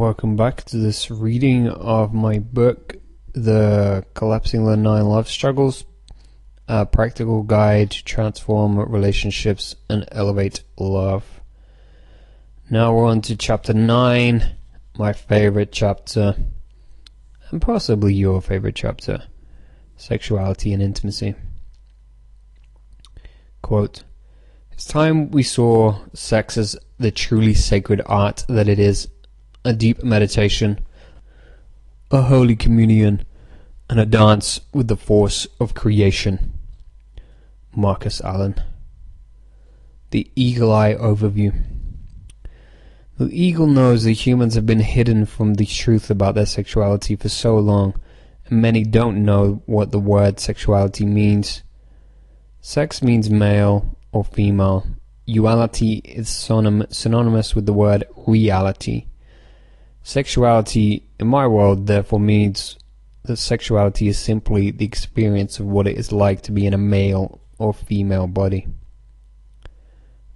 Welcome back to this reading of my book, The Collapsing the Nine Love Struggles A Practical Guide to Transform Relationships and Elevate Love. Now we're on to chapter 9, my favorite chapter, and possibly your favorite chapter Sexuality and Intimacy. Quote It's time we saw sex as the truly sacred art that it is a deep meditation, a holy communion, and a dance with the force of creation. Marcus Allen. The Eagle Eye Overview. The eagle knows that humans have been hidden from the truth about their sexuality for so long, and many don't know what the word sexuality means. Sex means male or female. Uality is synonymous with the word reality. Sexuality, in my world, therefore means that sexuality is simply the experience of what it is like to be in a male or female body.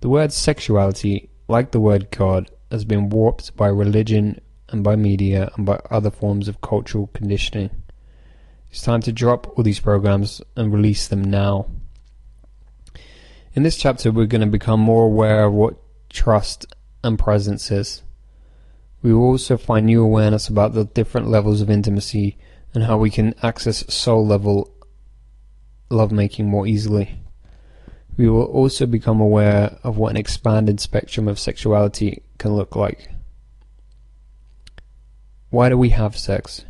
The word sexuality, like the word God, has been warped by religion and by media and by other forms of cultural conditioning. It's time to drop all these programs and release them now. In this chapter, we're going to become more aware of what trust and presence is. We will also find new awareness about the different levels of intimacy and how we can access soul level lovemaking more easily. We will also become aware of what an expanded spectrum of sexuality can look like. Why do we have sex?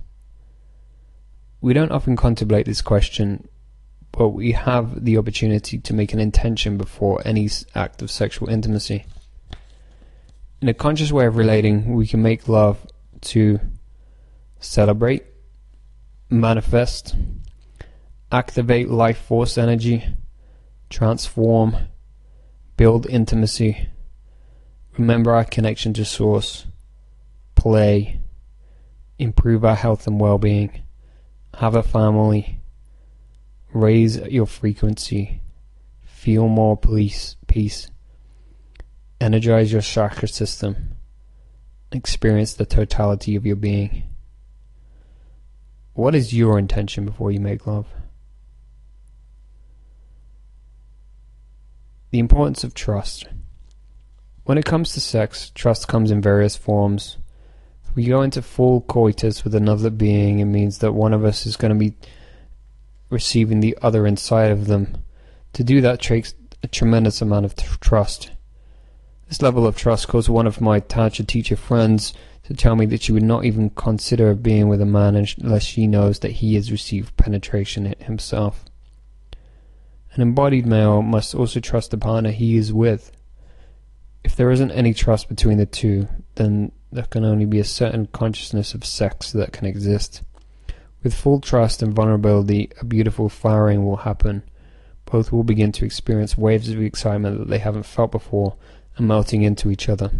We don't often contemplate this question, but we have the opportunity to make an intention before any act of sexual intimacy. In a conscious way of relating, we can make love to celebrate, manifest, activate life force energy, transform, build intimacy, remember our connection to Source, play, improve our health and well being, have a family, raise your frequency, feel more peace, peace Energize your chakra system. Experience the totality of your being. What is your intention before you make love? The importance of trust. When it comes to sex, trust comes in various forms. If we go into full coitus with another being, it means that one of us is going to be receiving the other inside of them. To do that takes a tremendous amount of trust. This level of trust caused one of my Tantra teacher friends to tell me that she would not even consider being with a man unless she knows that he has received penetration himself. An embodied male must also trust the partner he is with. If there isn't any trust between the two, then there can only be a certain consciousness of sex that can exist. With full trust and vulnerability, a beautiful flowering will happen. Both will begin to experience waves of excitement that they haven't felt before and melting into each other.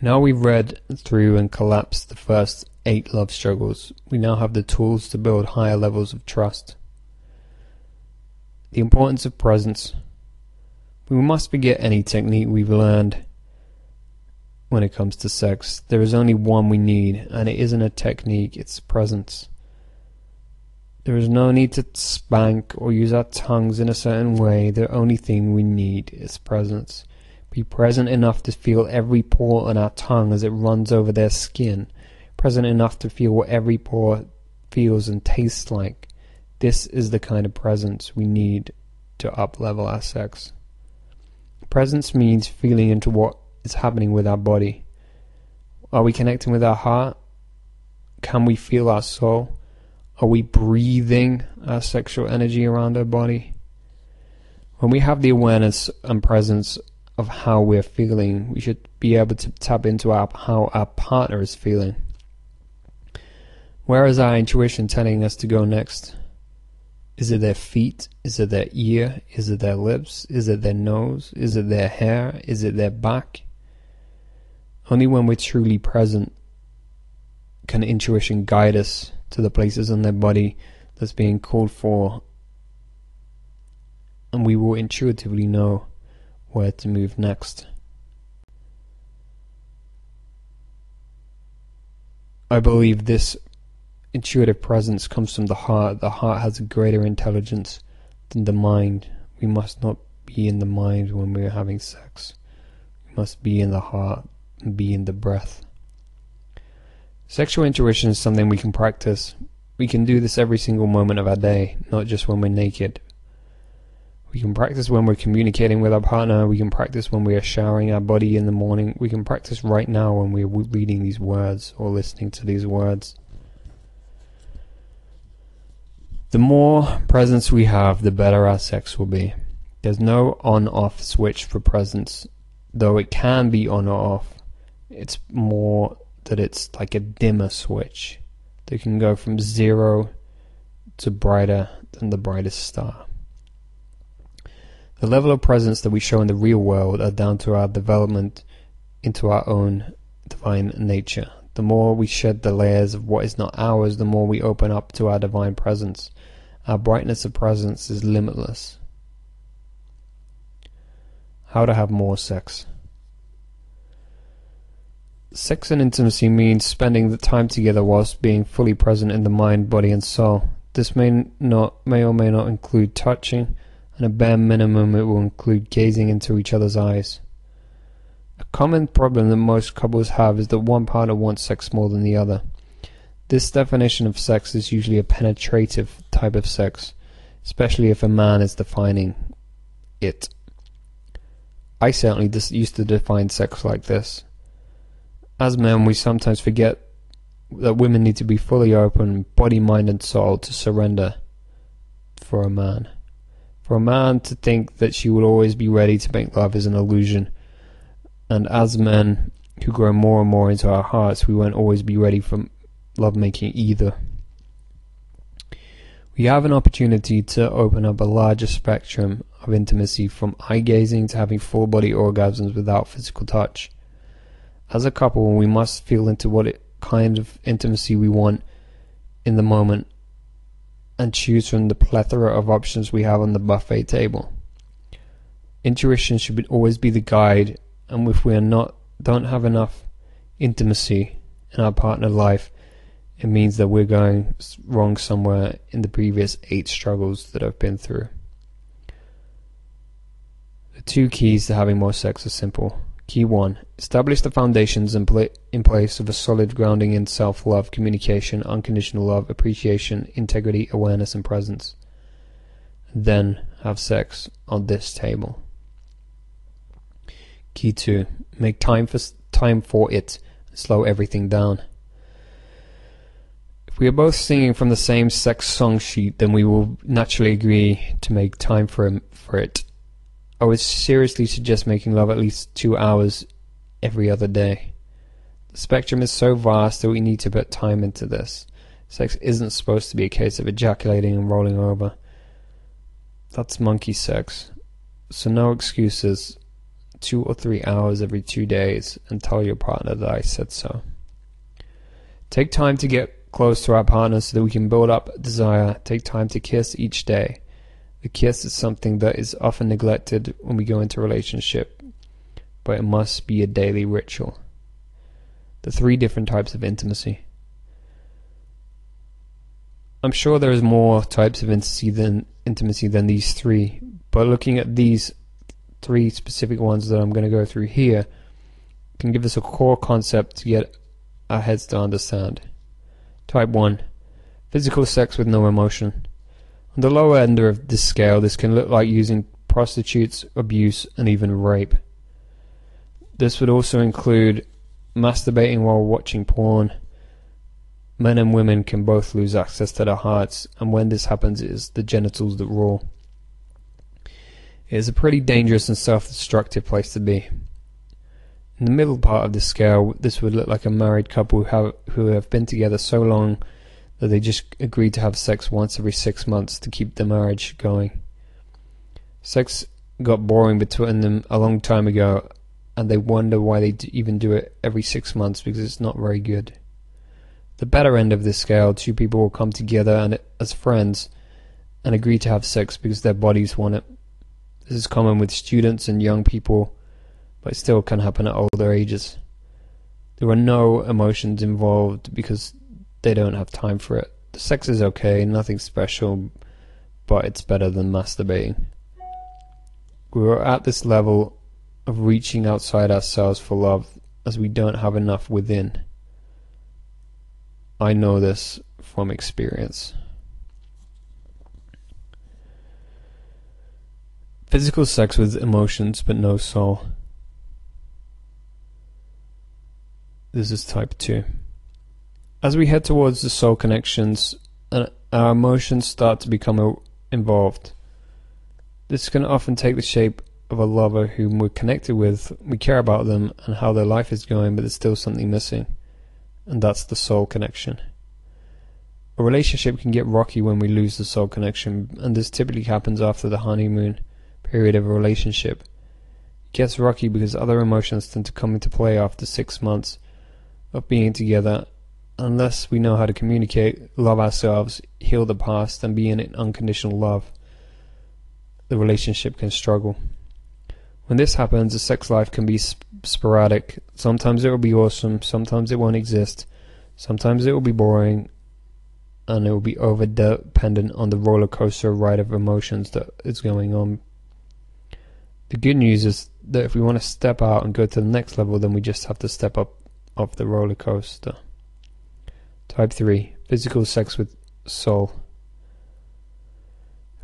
Now we've read through and collapsed the first eight love struggles, we now have the tools to build higher levels of trust. The importance of presence. We must forget any technique we've learned when it comes to sex. There is only one we need, and it isn't a technique, it's presence. There is no need to spank or use our tongues in a certain way. The only thing we need is presence. Be present enough to feel every pore on our tongue as it runs over their skin. Present enough to feel what every pore feels and tastes like. This is the kind of presence we need to up-level our sex. Presence means feeling into what is happening with our body. Are we connecting with our heart? Can we feel our soul? Are we breathing our sexual energy around our body? When we have the awareness and presence of how we're feeling, we should be able to tap into our, how our partner is feeling. Where is our intuition telling us to go next? Is it their feet? Is it their ear? Is it their lips? Is it their nose? Is it their hair? Is it their back? Only when we're truly present can intuition guide us to the places in their body that's being called for, and we will intuitively know where to move next. I believe this intuitive presence comes from the heart. The heart has a greater intelligence than the mind. We must not be in the mind when we're having sex. We must be in the heart and be in the breath. Sexual intuition is something we can practice. We can do this every single moment of our day, not just when we're naked. We can practice when we're communicating with our partner. We can practice when we are showering our body in the morning. We can practice right now when we're reading these words or listening to these words. The more presence we have, the better our sex will be. There's no on off switch for presence, though it can be on or off. It's more that it's like a dimmer switch that can go from zero to brighter than the brightest star. The level of presence that we show in the real world are down to our development into our own divine nature. The more we shed the layers of what is not ours, the more we open up to our divine presence. Our brightness of presence is limitless. How to have more sex. Sex and intimacy means spending the time together whilst being fully present in the mind, body, and soul. This may not, may or may not include touching, and a bare minimum it will include gazing into each other's eyes. A common problem that most couples have is that one partner wants sex more than the other. This definition of sex is usually a penetrative type of sex, especially if a man is defining it. I certainly used to define sex like this. As men, we sometimes forget that women need to be fully open, body, mind, and soul, to surrender for a man. For a man to think that she will always be ready to make love is an illusion. And as men who grow more and more into our hearts, we won't always be ready for lovemaking either. We have an opportunity to open up a larger spectrum of intimacy from eye gazing to having full body orgasms without physical touch. As a couple, we must feel into what it, kind of intimacy we want in the moment and choose from the plethora of options we have on the buffet table. Intuition should always be the guide, and if we are not don't have enough intimacy in our partner life, it means that we're going wrong somewhere in the previous eight struggles that I've been through. The two keys to having more sex are simple. Key 1 Establish the foundations in, pla- in place of a solid grounding in self love, communication, unconditional love, appreciation, integrity, awareness, and presence. Then have sex on this table. Key 2 Make time for, time for it. Slow everything down. If we are both singing from the same sex song sheet, then we will naturally agree to make time for, for it I would seriously suggest making love at least two hours every other day. The spectrum is so vast that we need to put time into this. Sex isn't supposed to be a case of ejaculating and rolling over. That's monkey sex. So no excuses. Two or three hours every two days and tell your partner that I said so. Take time to get close to our partner so that we can build up desire. Take time to kiss each day. The kiss is something that is often neglected when we go into a relationship, but it must be a daily ritual. The three different types of intimacy. I'm sure there is more types of intimacy than intimacy than these three, but looking at these three specific ones that I'm going to go through here can give us a core concept to get our heads to understand. Type 1 Physical sex with no emotion. The lower end of this scale, this can look like using prostitutes, abuse, and even rape. This would also include masturbating while watching porn. Men and women can both lose access to their hearts, and when this happens, it is the genitals that rule. It is a pretty dangerous and self destructive place to be. In the middle part of the scale, this would look like a married couple who have, who have been together so long that they just agreed to have sex once every six months to keep the marriage going. Sex got boring between them a long time ago, and they wonder why they even do it every six months because it's not very good. The better end of this scale, two people will come together and as friends and agree to have sex because their bodies want it. This is common with students and young people, but it still can happen at older ages. There are no emotions involved because they don't have time for it. The sex is okay, nothing special, but it's better than masturbating. We are at this level of reaching outside ourselves for love as we don't have enough within. I know this from experience. Physical sex with emotions but no soul. This is type 2. As we head towards the soul connections, uh, our emotions start to become involved. This can often take the shape of a lover whom we're connected with, we care about them and how their life is going, but there's still something missing. And that's the soul connection. A relationship can get rocky when we lose the soul connection, and this typically happens after the honeymoon period of a relationship. It gets rocky because other emotions tend to come into play after six months of being together, unless we know how to communicate, love ourselves, heal the past, and be in unconditional love. The relationship can struggle. When this happens, the sex life can be sp- sporadic. Sometimes it will be awesome, sometimes it won't exist, sometimes it will be boring, and it will be over dependent on the roller coaster ride of emotions that is going on. The good news is that if we want to step out and go to the next level, then we just have to step up off the roller coaster. Type 3 Physical sex with soul.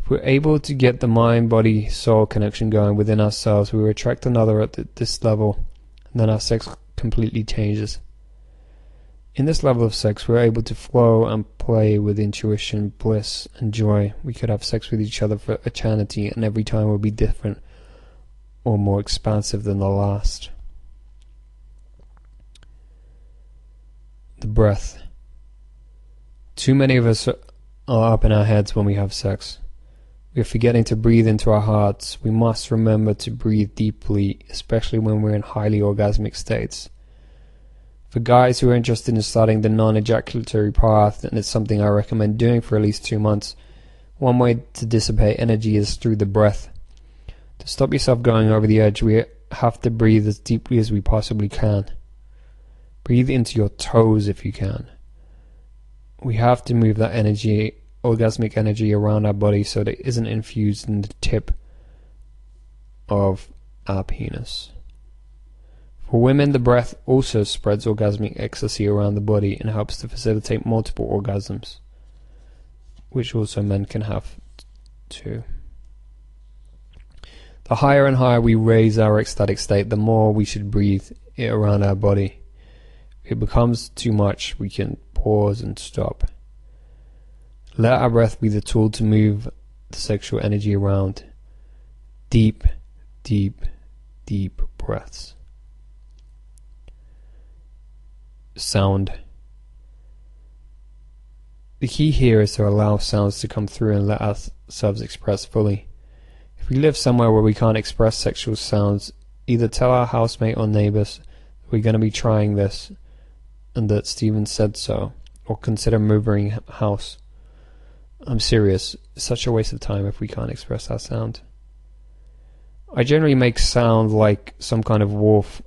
If we're able to get the mind body soul connection going within ourselves, we attract another at this level, and then our sex completely changes. In this level of sex, we're able to flow and play with intuition, bliss, and joy. We could have sex with each other for eternity, and every time will be different or more expansive than the last. The breath. Too many of us are up in our heads when we have sex. We are forgetting to breathe into our hearts. We must remember to breathe deeply, especially when we're in highly orgasmic states. For guys who are interested in starting the non ejaculatory path, and it's something I recommend doing for at least two months, one way to dissipate energy is through the breath. To stop yourself going over the edge, we have to breathe as deeply as we possibly can. Breathe into your toes if you can. We have to move that energy orgasmic energy around our body so that it isn't infused in the tip of our penis. For women, the breath also spreads orgasmic ecstasy around the body and helps to facilitate multiple orgasms, which also men can have too. The higher and higher we raise our ecstatic state, the more we should breathe it around our body. It becomes too much, we can pause and stop. Let our breath be the tool to move the sexual energy around. Deep, deep, deep breaths. Sound. The key here is to allow sounds to come through and let ourselves express fully. If we live somewhere where we can't express sexual sounds, either tell our housemate or neighbors that we're going to be trying this and that Stephen said so, or consider moving house. I'm serious. It's such a waste of time if we can't express our sound. I generally make sound like some kind of wolf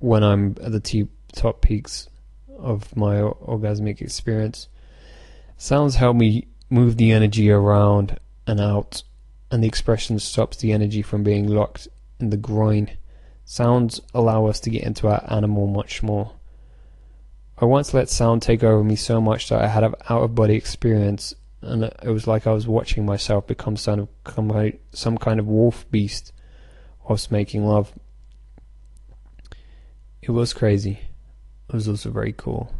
when I'm at the t- top peaks of my orgasmic experience. Sounds help me move the energy around and out, and the expression stops the energy from being locked in the groin. Sounds allow us to get into our animal much more. I once let sound take over me so much that I had an out of body experience, and it was like I was watching myself become some, kind of wolf beast whilst making love. It was crazy. It was also very cool.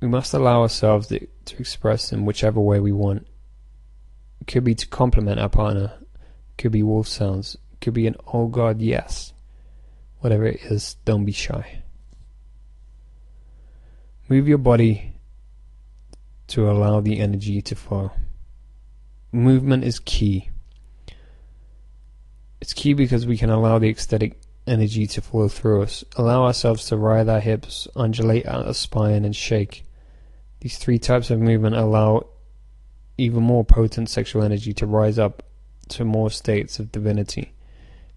We must allow ourselves to, to express in whichever way we want. It could be to compliment our partner, it could be wolf sounds, it could be an oh god yes. Whatever it is, don't be shy. Move your body to allow the energy to flow. Movement is key. It's key because we can allow the ecstatic energy to flow through us, allow ourselves to writhe our hips, undulate our spine, and shake. These three types of movement allow even more potent sexual energy to rise up to more states of divinity.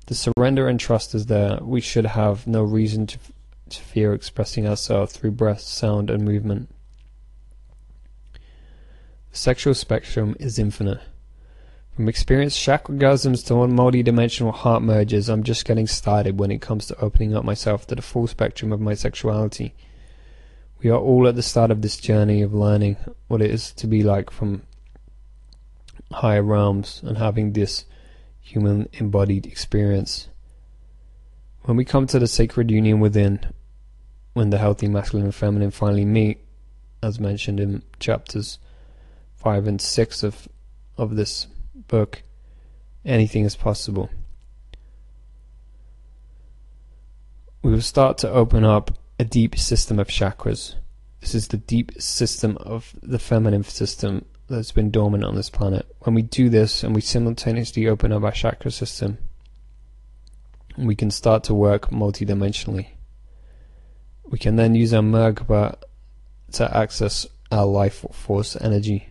the surrender and trust is there, we should have no reason to, fear expressing ourselves through breath, sound, and movement. The sexual spectrum is infinite. From experienced chakrasms to multi-dimensional heart merges, I'm just getting started when it comes to opening up myself to the full spectrum of my sexuality. We are all at the start of this journey of learning what it is to be like from higher realms and having this human embodied experience. When we come to the sacred union within, when the healthy masculine and feminine finally meet, as mentioned in chapters 5 and 6 of, of this book, anything is possible. We will start to open up a deep system of chakras. This is the deep system of the feminine system that's been dormant on this planet. When we do this and we simultaneously open up our chakra system, we can start to work multidimensionally. We can then use our Merkaba to access our life force energy.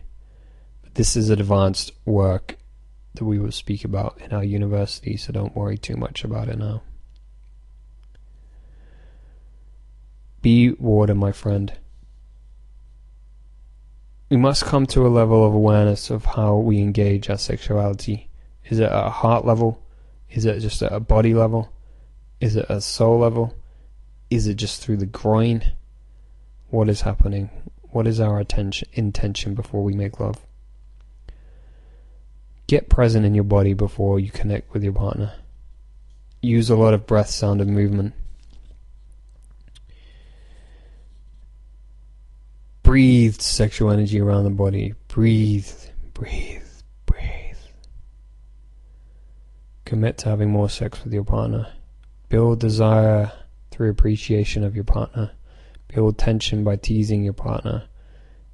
But this is advanced work that we will speak about in our university, so don't worry too much about it now. Be water, my friend. We must come to a level of awareness of how we engage our sexuality. Is it at a heart level? Is it just at a body level? Is it at a soul level? Is it just through the groin? What is happening? What is our attention, intention before we make love? Get present in your body before you connect with your partner. Use a lot of breath, sound, and movement. Breathe sexual energy around the body. Breathe, breathe, breathe. Commit to having more sex with your partner. Build desire through appreciation of your partner. Build tension by teasing your partner.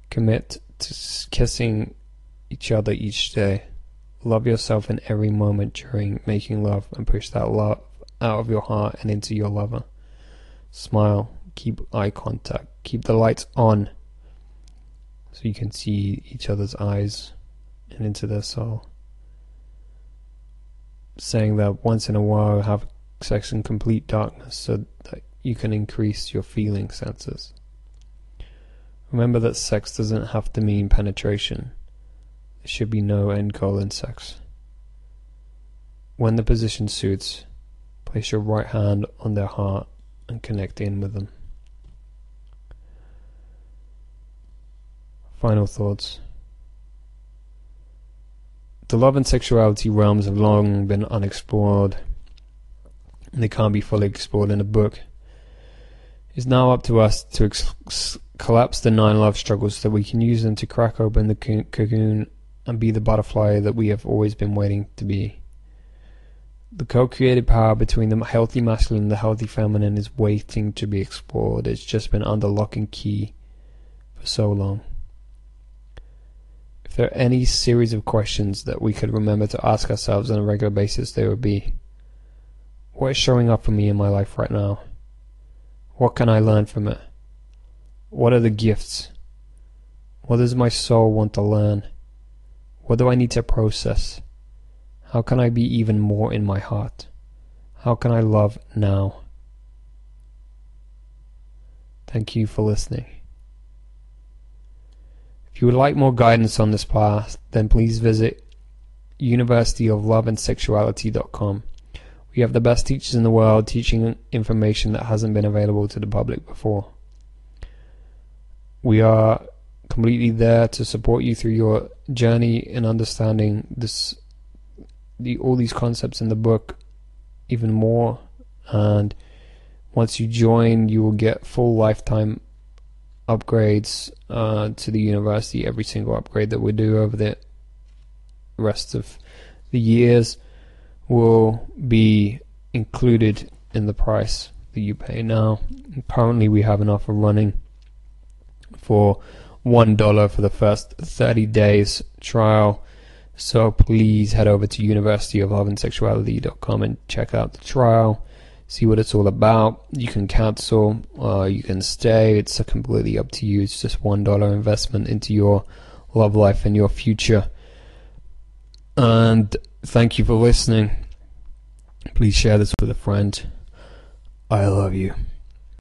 Commit to kissing each other each day. Love yourself in every moment during making love and push that love out of your heart and into your lover. Smile, keep eye contact, keep the lights on so you can see each other's eyes and into their soul. Saying that once in a while have sex in complete darkness so that you can increase your feeling senses. Remember that sex doesn't have to mean penetration. There should be no end goal in sex. When the position suits, place your right hand on their heart and connect in with them. Final thoughts. The love and sexuality realms have long been unexplored, and they can't be fully explored in a book. It's now up to us to ex- collapse the nine love struggles so that we can use them to crack open the cocoon and be the butterfly that we have always been waiting to be. The co-created power between the healthy masculine and the healthy feminine is waiting to be explored. It's just been under lock and key for so long. If there are any series of questions that we could remember to ask ourselves on a regular basis, they would be, what is showing up for me in my life right now? What can I learn from it? What are the gifts? What does my soul want to learn? What do I need to process? How can I be even more in my heart? How can I love now? Thank you for listening. If you would like more guidance on this path, then please visit universityofloveandsexuality.com. We have the best teachers in the world teaching information that hasn't been available to the public before. We are completely there to support you through your journey in understanding this the all these concepts in the book even more and once you join you will get full lifetime upgrades uh, to the university every single upgrade that we do over the rest of the years will be included in the price that you pay now currently we have an offer running for $1 for the first 30 days trial. So please head over to universityofloveandsexuality.com and check out the trial, see what it's all about. You can cancel, uh, you can stay. It's completely up to you. It's just $1 investment into your love life and your future. And thank you for listening. Please share this with a friend. I love you.